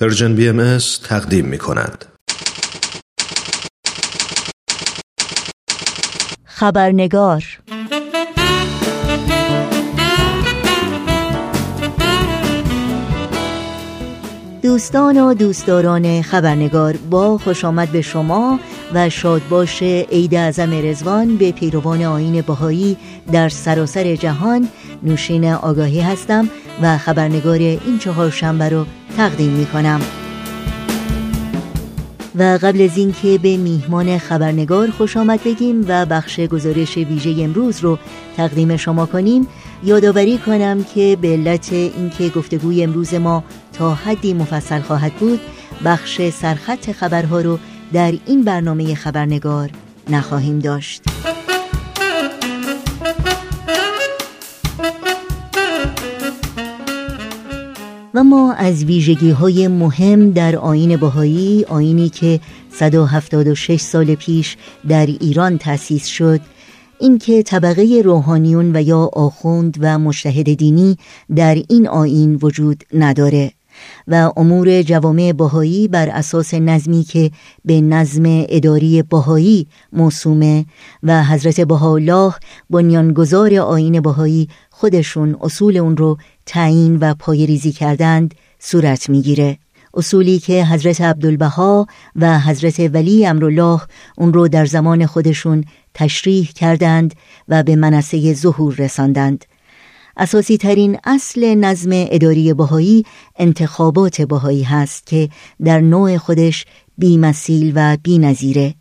پرژن بی ام تقدیم می کند. خبرنگار دوستان و دوستداران خبرنگار با خوش آمد به شما و شادباش عید اعظم رزوان به پیروان آین بهایی در سراسر جهان نوشین آگاهی هستم و خبرنگار این چهار شنبه رو تقدیم می کنم و قبل از اینکه به میهمان خبرنگار خوش آمد بگیم و بخش گزارش ویژه امروز رو تقدیم شما کنیم یادآوری کنم که به علت اینکه گفتگوی امروز ما تا حدی مفصل خواهد بود بخش سرخط خبرها رو در این برنامه خبرنگار نخواهیم داشت. و ما از ویژگی های مهم در آین بهایی آینی که 176 سال پیش در ایران تأسیس شد اینکه طبقه روحانیون و یا آخوند و مشتهد دینی در این آین وجود نداره. و امور جوامع بهایی بر اساس نظمی که به نظم اداری بهایی موسومه و حضرت بهاءالله بنیانگذار آین بهایی خودشون اصول اون رو تعیین و پایریزی کردند صورت می‌گیره. اصولی که حضرت عبدالبها و حضرت ولی امرالله اون رو در زمان خودشون تشریح کردند و به منصه ظهور رساندند. اساسی ترین اصل نظم اداری بهایی انتخابات بهایی هست که در نوع خودش بیمثیل و بینظیره.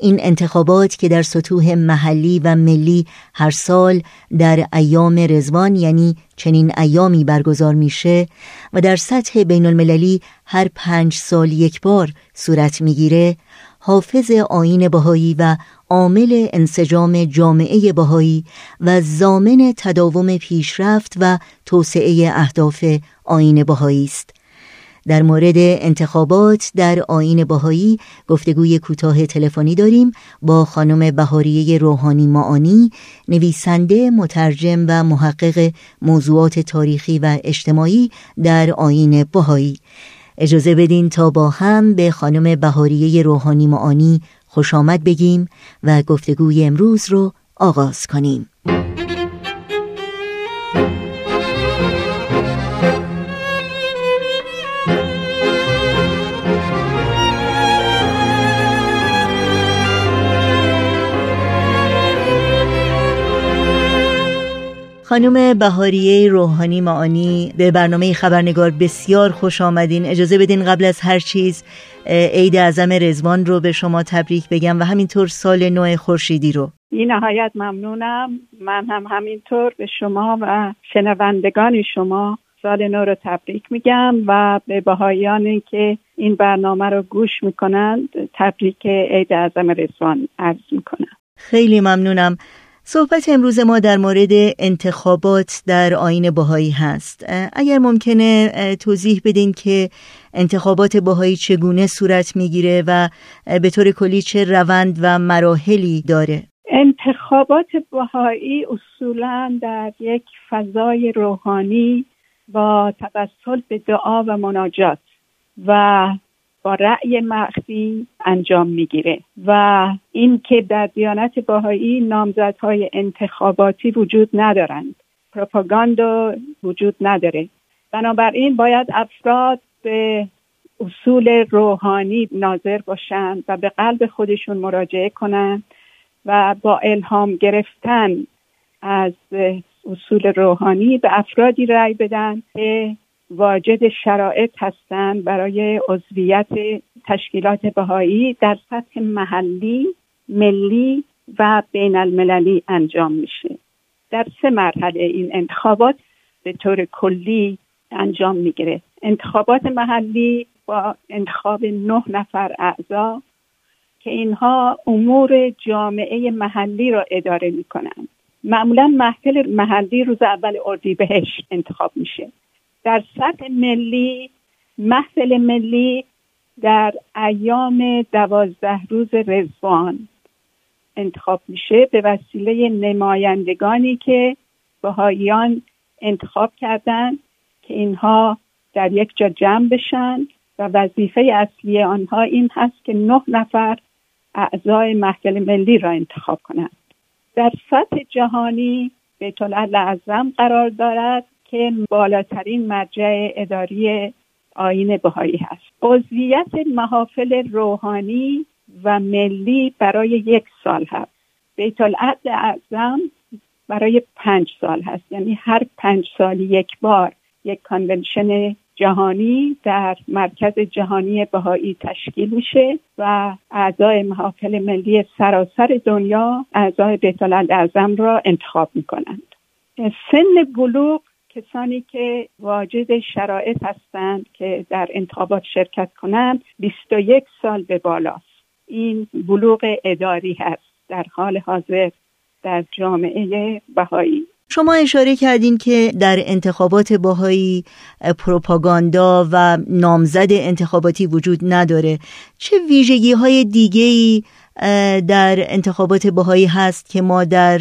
این انتخابات که در سطوح محلی و ملی هر سال در ایام رزوان یعنی چنین ایامی برگزار میشه و در سطح بین المللی هر پنج سال یک بار صورت می‌گیره حافظ آین بهایی و عامل انسجام جامعه بهایی و زامن تداوم پیشرفت و توسعه اهداف آین بهایی است. در مورد انتخابات در آین بهایی گفتگوی کوتاه تلفنی داریم با خانم بهاریه روحانی معانی نویسنده مترجم و محقق موضوعات تاریخی و اجتماعی در آین بهایی. اجازه بدین تا با هم به خانم بهاریه روحانی معانی خوش آمد بگیم و گفتگوی امروز رو آغاز کنیم. خانم بهاریه روحانی معانی به برنامه خبرنگار بسیار خوش آمدین. اجازه بدین قبل از هر چیز عید اعظم رزوان رو به شما تبریک بگم و همینطور سال نو خورشیدی رو. این نهایت ممنونم. من هم همینطور به شما و شنوندگان شما سال نو رو تبریک میگم و به بهاییانی که این برنامه رو گوش می‌کنند تبریک عید اعظم رزوان عرض می‌کنم. خیلی ممنونم. صحبت امروز ما در مورد انتخابات در آین بهایی هست. اگر ممکنه توضیح بدین که انتخابات بهایی چگونه صورت می‌گیره و به طور کلی چه روند و مراحلی داره؟ انتخابات بهایی اصولا در یک فضای روحانی با توسل به دعا و مناجات و با رأی مخفی انجام می‌گیره. و این که در دیانت باهایی نامزدهای انتخاباتی وجود ندارند. پروپاگاندا وجود نداره. بنابراین باید افراد به اصول روحانی ناظر باشند و به قلب خودشون مراجعه کنند و با الهام گرفتن از اصول روحانی به افرادی رأی بدن که واجد شرایط هستند برای عضویت تشکیلات بهایی در سطح محلی، ملی و بین المللی انجام میشه. در سه مرحله این انتخابات به طور کلی انجام می‌گیره. انتخابات محلی با انتخاب نه نفر اعضا که اینها امور جامعه محلی را اداره می‌کنند. معمولا محفل محلی روز اول اردیبهشت انتخاب میشه در سطح ملی محفل ملی در ایام دوازده روز رزوان انتخاب میشه به وسیله نمایندگانی که بهاییان انتخاب کردند که اینها در یک جا جمع بشن و وظیفه اصلی آنها این هست که نه نفر اعضای محفل ملی را انتخاب کنند. در سطح جهانی بیت اعظم قرار دارد که بالاترین مرجع اداری آین بهایی هست. عضویت محافل روحانی و ملی برای یک سال هست. بیت العدل اعظم برای پنج سال هست. یعنی هر پنج سال یک بار یک کانونشن جهانی در مرکز جهانی بهایی تشکیل میشه و اعضای محافل ملی سراسر دنیا اعضای بیت اعظم را انتخاب می‌کنند. سن بلوغ کسانی که واجد شرایط هستند که در انتخابات شرکت کنند 21 سال به بالاست. این بلوغ اداری هست در حال حاضر در جامعه بهایی. شما اشاره کردین که در انتخابات باهایی پروپاگاندا و نامزد انتخاباتی وجود نداره. چه ویژگی های دیگه ای در انتخابات باهایی هست که ما در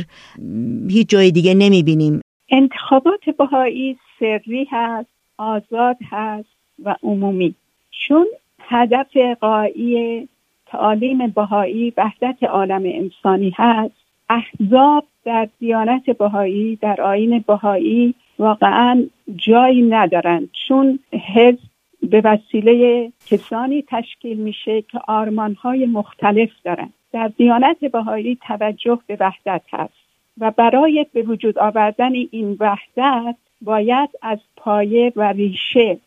هیچ جای دیگه نمی بینیم انتخابات بهایی سری هست آزاد هست و عمومی. چون هدف قایی تعالیم بهایی وحدت عالم انسانی هست احزاب در دیانت بهایی در آین بهایی واقعا جایی ندارند. چون حزب به وسیله کسانی تشکیل میشه که آرمانهای مختلف دارند. در دیانت بهایی توجه به وحدت هست. و برای به وجود آوردن این وحدت باید از پایه و ریشه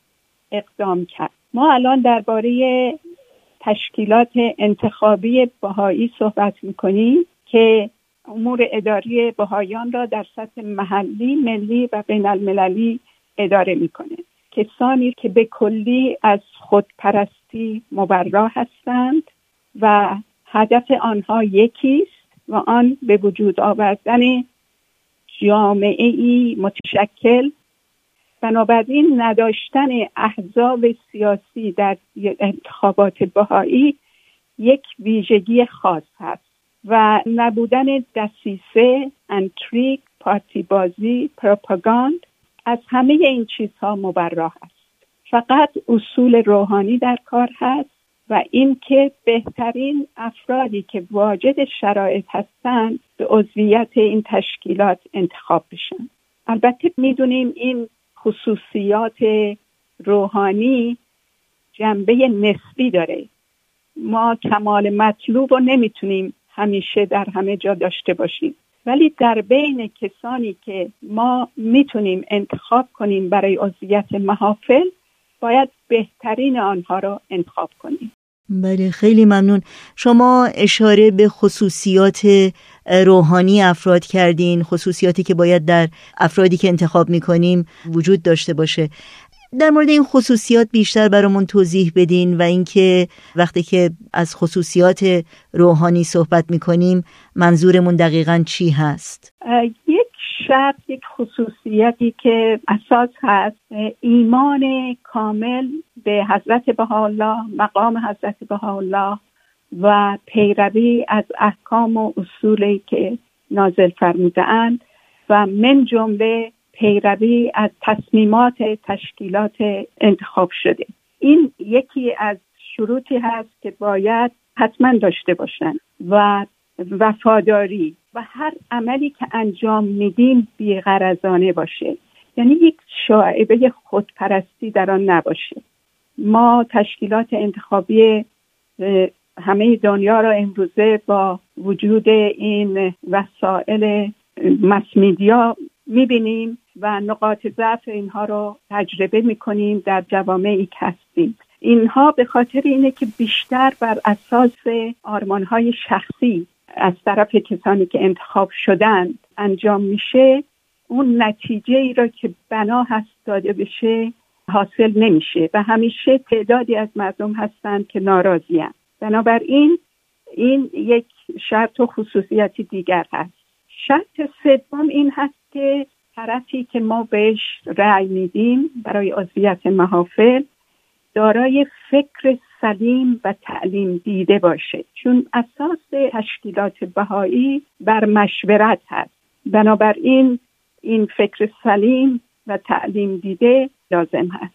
اقدام کرد. ما الان درباره تشکیلات انتخابی بهایی صحبت می‌کنیم که امور اداری بهایان را در سطح محلی، ملی و بین المللی اداره می‌کنه. کسانی که به کلی از خودپرستی مبرا هستند و هدف آنها یکیست و آن به وجود آوردن جامعه ای متشکل. بنابراین نداشتن احزاب سیاسی در انتخابات بهایی یک ویژگی خاص هست و نبودن دسیسه انتریک پارتی بازی پروپاگاند از همه این چیزها مبرا است فقط اصول روحانی در کار هست. و اینکه بهترین افرادی که واجد شرایط هستند به عضویت این تشکیلات انتخاب بشن. البته می‌دونیم این خصوصیات روحانی جنبه نسبی داره. ما کمال مطلوب رو نمی‌تونیم همیشه در همه جا داشته باشیم. ولی در بین کسانی که ما می‌تونیم انتخاب کنیم برای عضویت محافل باید بهترین آنها را انتخاب کنیم. بله خیلی ممنون. شما اشاره به خصوصیات روحانی افراد کردین خصوصیاتی که باید در افرادی که انتخاب می‌کنیم وجود داشته باشه. در مورد این خصوصیات بیشتر برامون توضیح بدین و اینکه وقتی که از خصوصیات روحانی صحبت می‌کنیم منظورمون دقیقا چی هست؟ یک شرط یک خصوصیتی که اساس هست. ایمان کامل به حضرت بهاءالله مقام حضرت بهاءالله و پیروی از احکام و اصولی که نازل فرمودهاند و من جمله پیروی از تصمیمات تشکیلات انتخاب شده. این یکی از شروطی هست که باید حتما داشته باشن و وفاداری و هر عملی که انجام میدیم بیغرزانه باشه. یعنی یک شاعبه خودپرستی در آن نباشه. ما تشکیلات انتخابی همه دنیا را امروزه با وجود این وسایل مسمیدیا می‌بینیم و نقاط ضعف اینها رو تجربه می‌کنیم در جوامعی که هستیم. اینها به خاطر اینه که بیشتر بر اساس آرمانهای شخصی از طرف کسانی که انتخاب شدند انجام میشه اون نتیجه ای را که بنا هست داده بشه حاصل نمیشه و همیشه تعدادی از مردم هستند که ناراضی بنابراین این یک شرط و خصوصیتی دیگر هست. شرط سوم این هست که طرفی که ما بهش رأی میدیم برای عضویت محافل دارای فکر سلیم و تعلیم دیده باشه. چون اساس تشکیلات بهایی بر مشورت هست. بنابراین این فکر سلیم و تعلیم دیده لازم هست.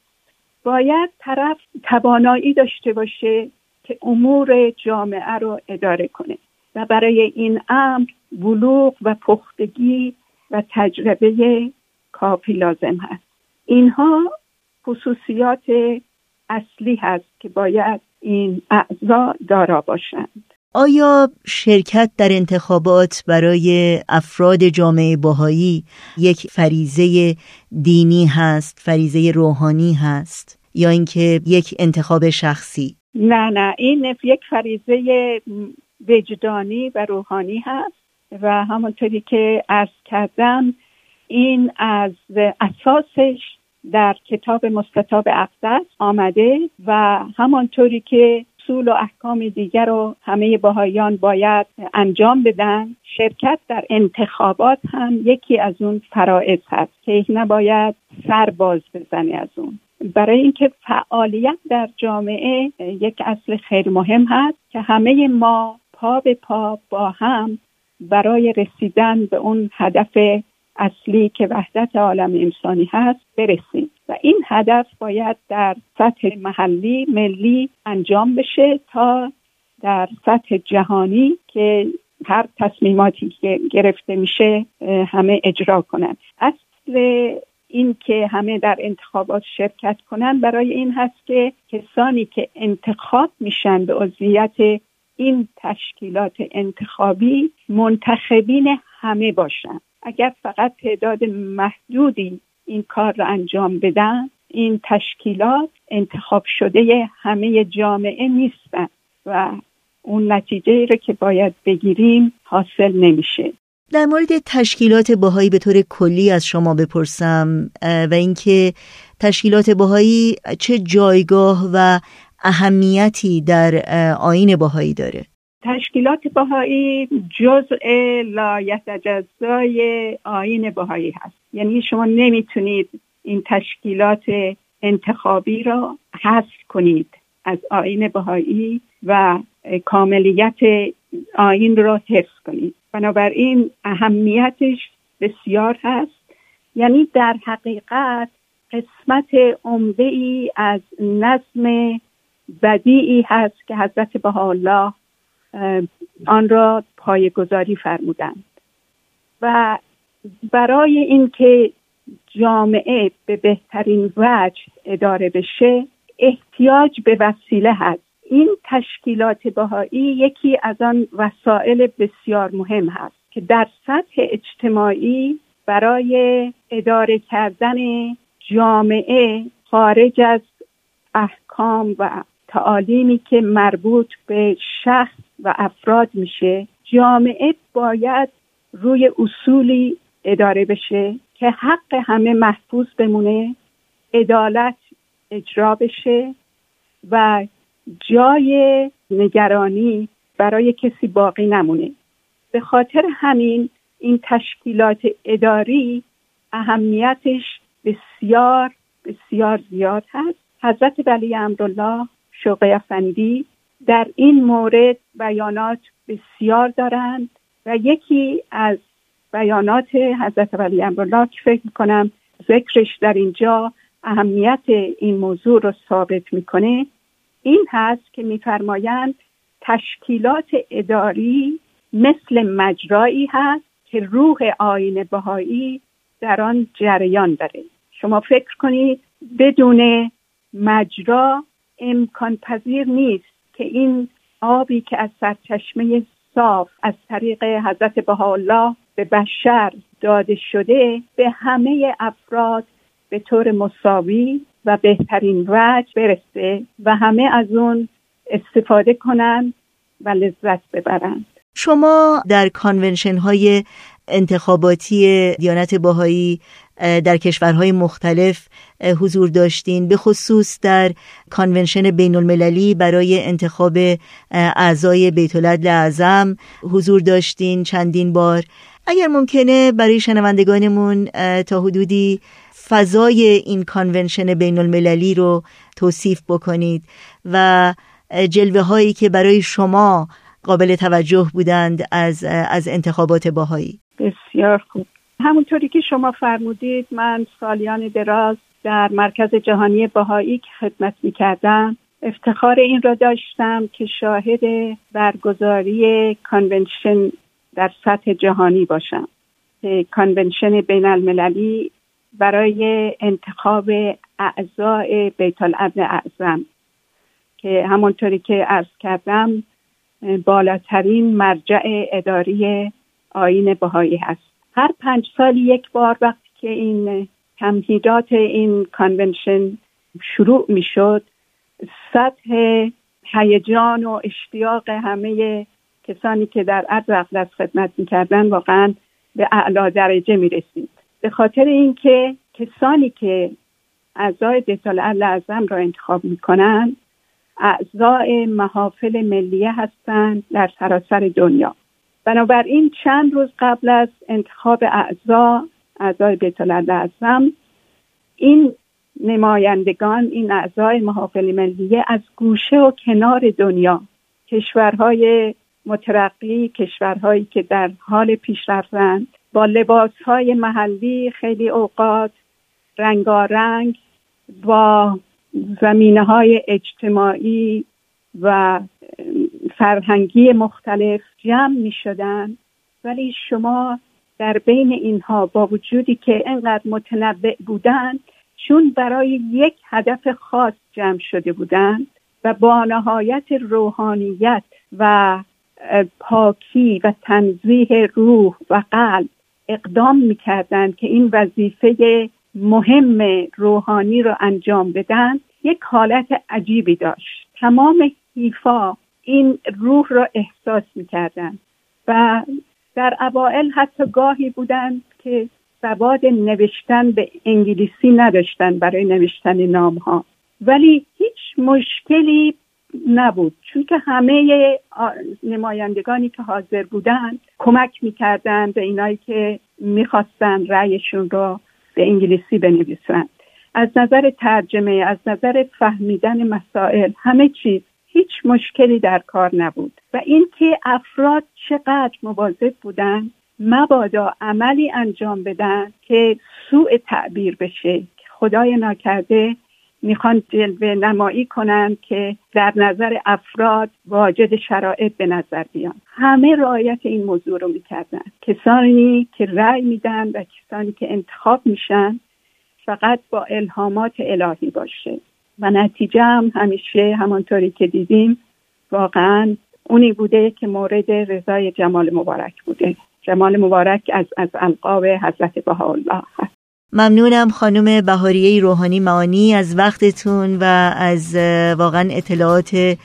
باید طرف توانایی داشته باشه که امور جامعه رو اداره کنه و برای این امر بلوغ و پختگی و تجربه کافی لازم هست. اینها خصوصیات اصلی هست که باید این اعضا دارا باشند. آیا شرکت در انتخابات برای افراد جامعه باهایی یک فریزه دینی هست فریزه روحانی هست یا اینکه یک انتخاب شخصی؟ نه نه این یک فریزه وجدانی و روحانی هست و همونطوری که از کردم این از اساسش در کتاب مستطاب اقدس آمده و همانطوری که اصول و احکام دیگر رو همه باهایان باید انجام بدن شرکت در انتخابات هم یکی از اون فرائض هست که نباید سر باز بزنه از اون. برای اینکه فعالیت در جامعه یک اصل خیلی مهم هست که همه ما پا به پا با هم برای رسیدن به اون هدف اصلی که وحدت عالم انسانی هست برسیم. و این هدف باید در سطح محلی ملی انجام بشه تا در سطح جهانی که هر تصمیماتی که گرفته میشه همه اجرا کنند. اصل این که همه در انتخابات شرکت کنند برای این هست که کسانی که انتخاب میشن به عضویت این تشکیلات انتخابی منتخبین همه باشند اگر فقط تعداد محدودی این کار را انجام بدن این تشکیلات انتخاب شده همه جامعه نیستن و اون نتیجه رو که باید بگیریم حاصل نمیشه. در مورد تشکیلات باهایی به طور کلی از شما بپرسم و اینکه تشکیلات باهایی چه جایگاه و اهمیتی در آین باهایی داره؟ تشکیلات بهایی جزء لایتجزای آین بهایی هست. یعنی شما نمی‌تونید این تشکیلات انتخابی را حذف کنید از آین بهایی و کاملیت آین را حفظ کنید. بنابراین اهمیتش بسیار هست. یعنی در حقیقت قسمت عمده ای از نظم بدیعی هست که حضرت بهاءالله آن را پایگذاری فرمودند. و برای اینکه جامعه به بهترین وجه اداره بشه احتیاج به وسیله هست. این تشکیلات بهایی یکی از آن وسایل بسیار مهم هست که در سطح اجتماعی برای اداره کردن جامعه خارج از احکام و تعالیمی که مربوط به شخص و افراد میشه جامعه باید روی اصولی اداره بشه که حق همه محفوظ بمونه عدالت اجرا بشه و جای نگرانی برای کسی باقی نمونه. به خاطر همین این تشکیلات اداری اهمیتش بسیار بسیار زیاد هست. حضرت ولی امرالله شوقی افندی در این مورد بیانات بسیار دارند و یکی از بیانات حضرت ولی امرالله که فکر کنم ذکرش در اینجا اهمیت این موضوع رو ثابت می‌کنه این هست که میفرمایند تشکیلات اداری مثل مجرایی هست که روح آین بهایی در آن جریان داره. شما فکر کنید بدون مجرا امکان پذیر نیست که این آبی که از سرچشمه صاف از طریق حضرت بهاءالله به بشر داده شده به همه افراد به طور مساوی و بهترین وجه برسه و همه از اون استفاده کنند و لذت ببرند. شما در convention های انتخاباتی دیانت بهایی در کشورهای مختلف حضور داشتین به خصوص در convention بین المللی برای انتخاب اعضای بیت اعظم حضور داشتین چندین بار. اگر ممکنه برای شنوندگانمون تا حدودی فضای این convention بین المللی رو توصیف بکنید و جلوه هایی که برای شما قابل توجه بودند از, از انتخابات بهایی. بسیار خوب. همونطوری که شما فرمودید من سالیان دراز در مرکز جهانی بهایی که خدمت می کردم افتخار این را داشتم که شاهد برگزاری convention در سطح جهانی باشم. convention بین المللی برای انتخاب اعضای بیت العدل اعظم که همونطوری که عرض کردم بالاترین مرجع اداری آین بهایی هست. هر پنج سال یک بار وقتی که این تمهیدات این کانونشن شروع می شد سطح هیجان و اشتیاق همه کسانی که در عرض اقدس خدمت می‌کردن واقعا به اعلا درجه می رسید به خاطر اینکه کسانی که اعضای بیتال اعظم را انتخاب می‌کنند اعضای محافل ملیه هستند در سراسر دنیا. بنابراین چند روز قبل از انتخاب اعضا اعضای بیت اعظم این نمایندگان این اعضای محافل ملیه از گوشه و کنار دنیا کشورهای مترقی کشورهایی که در حال پیشرفتند با لباسهای محلی خیلی اوقات رنگارنگ با زمینه های اجتماعی و فرهنگی مختلف جمع می شدن ولی شما در بین اینها با وجودی که اینقدر متنوع بودند چون برای یک هدف خاص جمع شده بودند و با نهایت روحانیت و پاکی و تنظیح روح و قلب اقدام می‌کردند که این وظیفه مهم روحانی رو انجام بدن یک حالت عجیبی داشت. تمام حیفا این روح را احساس می‌کردن و در اوائل حتی گاهی بودند که سواد نوشتن به انگلیسی نداشتن برای نوشتن نام ها ولی هیچ مشکلی نبود. چون که همه نمایندگانی که حاضر بودند کمک می‌کردن به اینایی که می‌خواستن رأیشون رو به انگلیسی بنویسند. از نظر ترجمه از نظر فهمیدن مسائل همه چیز هیچ مشکلی در کار نبود. و اینکه افراد چقدر مواظب بودند مبادا عملی انجام بدن که سوء تعبیر بشه. خدای ناکرده می‌خوان جلوه نمایی کنند که در نظر افراد واجد شرایط به نظر بیان. همه رعایت این موضوع رو می‌کردن. کسانی که رأی میدن و کسانی که انتخاب میشن فقط با الهامات الهی باشه. و نتیجه هم همیشه همانطوری که دیدیم واقعا اونی بوده که مورد رضای جمال مبارک بوده. جمال مبارک از از القاب حضرت بهاءالله هست. ممنونم خانم بهاریه روحانی معانی از وقتتون و از واقعا اطلاعات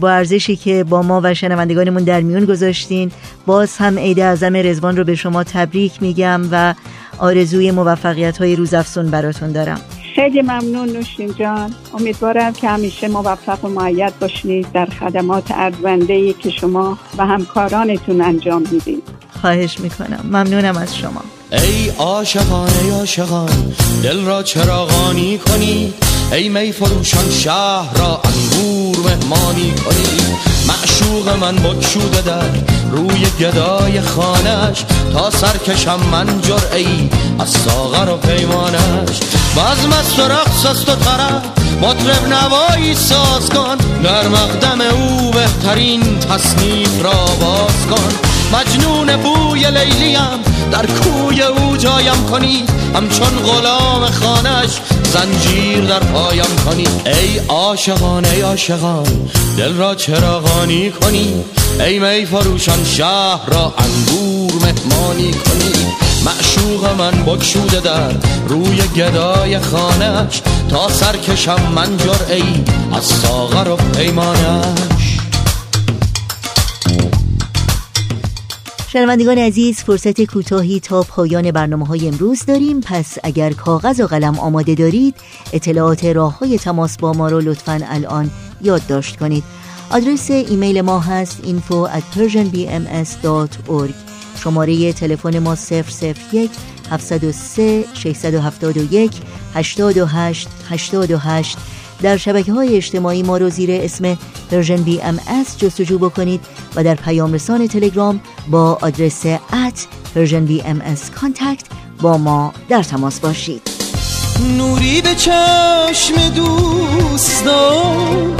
با ارزشی که با ما و شنوندگانمون در میون گذاشتین. باز هم عید اعظم رزوان رو به شما تبریک میگم و آرزوی موفقیت های روزافزون براتون دارم. خیلی ممنون نوشین جان. امیدوارم که همیشه موفق و معید باشید در خدمات ارزنده که شما و همکارانتون انجام می‌دید خواهش می‌کنم. ممنونم از شما. ای عاشقان ای عاشقان دل را چراغانی کنی ای می فروشان شهر را انگور مهمانی کنی معشوق من بکشوده در روی گدای خانش تا سرکشم من ای از ساغر و پیمانش باز مست و رقص است و طرف مطرب نوایی ساز کن. در مقدم او بهترین تصنیف را باز کن. مجنون بوی لیلیم. در کوی او جایم کنی. همچون غلام خانش زنجیر در پایم کنی. ای عاشقان ای عاشقان دل را چراغانی کنی. ای می فروشان شهر را انگور مهمانی کنی. معشوق من بکشوده در روی گدای خانش تا سرکشم من ای از ساغر و پیمانش شنوندگان عزیز فرصت کوتاهی تا پایان برنامه های امروز داریم. پس اگر کاغذ و قلم آماده دارید اطلاعات راه های تماس با ما رو لطفا الان یادداشت کنید. آدرس ایمیل ما هست info at persianbms.org شماره تلفن ما 001 703 671 828 828 در شبکه های اجتماعی ما رو زیر اسم Persian BMS جستجو بکنید و در پیام رسان تلگرام با آدرس at Persian BMS contact با ما در تماس باشید. نوری به چشم دوستان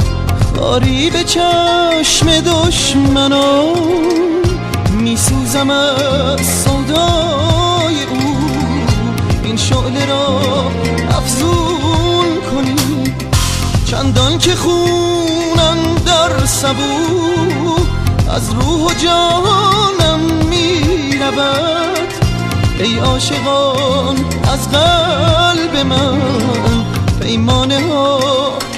کاری به چشم دشمنان میسوزم از سودای او این شعله را افزون کنی چندان که خونم در سبو از روح و جانم می‌رود. ای عاشقان از قلب من پیمانه ها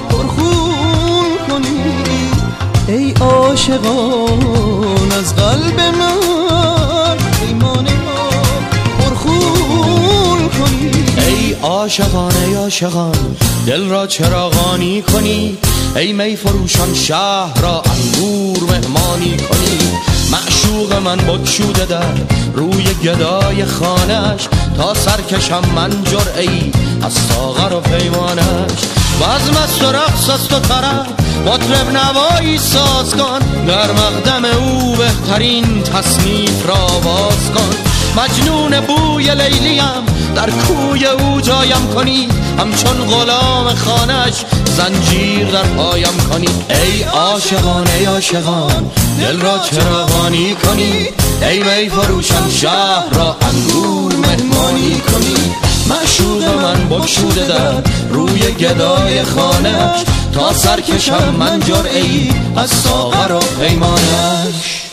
پرخون کنید ای عاشقان از قلب من عاشقان ای عاشقان دل را چراغانی کنید ای می فروشان شهر را انگور مهمانی کنید معشوق من بکشوده در روی گدای خانش تا سرکشم من جرعی از ساغر و پیمانش بزم است و رقص است و طرف مطرب نوایی ساز کن. در مقدم او بهترین تصنیف را باز کن. مجنون بوی لیلیم در کوی او جایم کنی همچون غلام خانش زنجیر در پایم کنی. ای عاشقان ای عاشقان دل را چراغانی کنی. ای می فروشان شهر را انگور مهمانی کنی. معشوق من بکشوده در روی گدای خانش تا سرکشم من جرعی از ساغر و پیمانش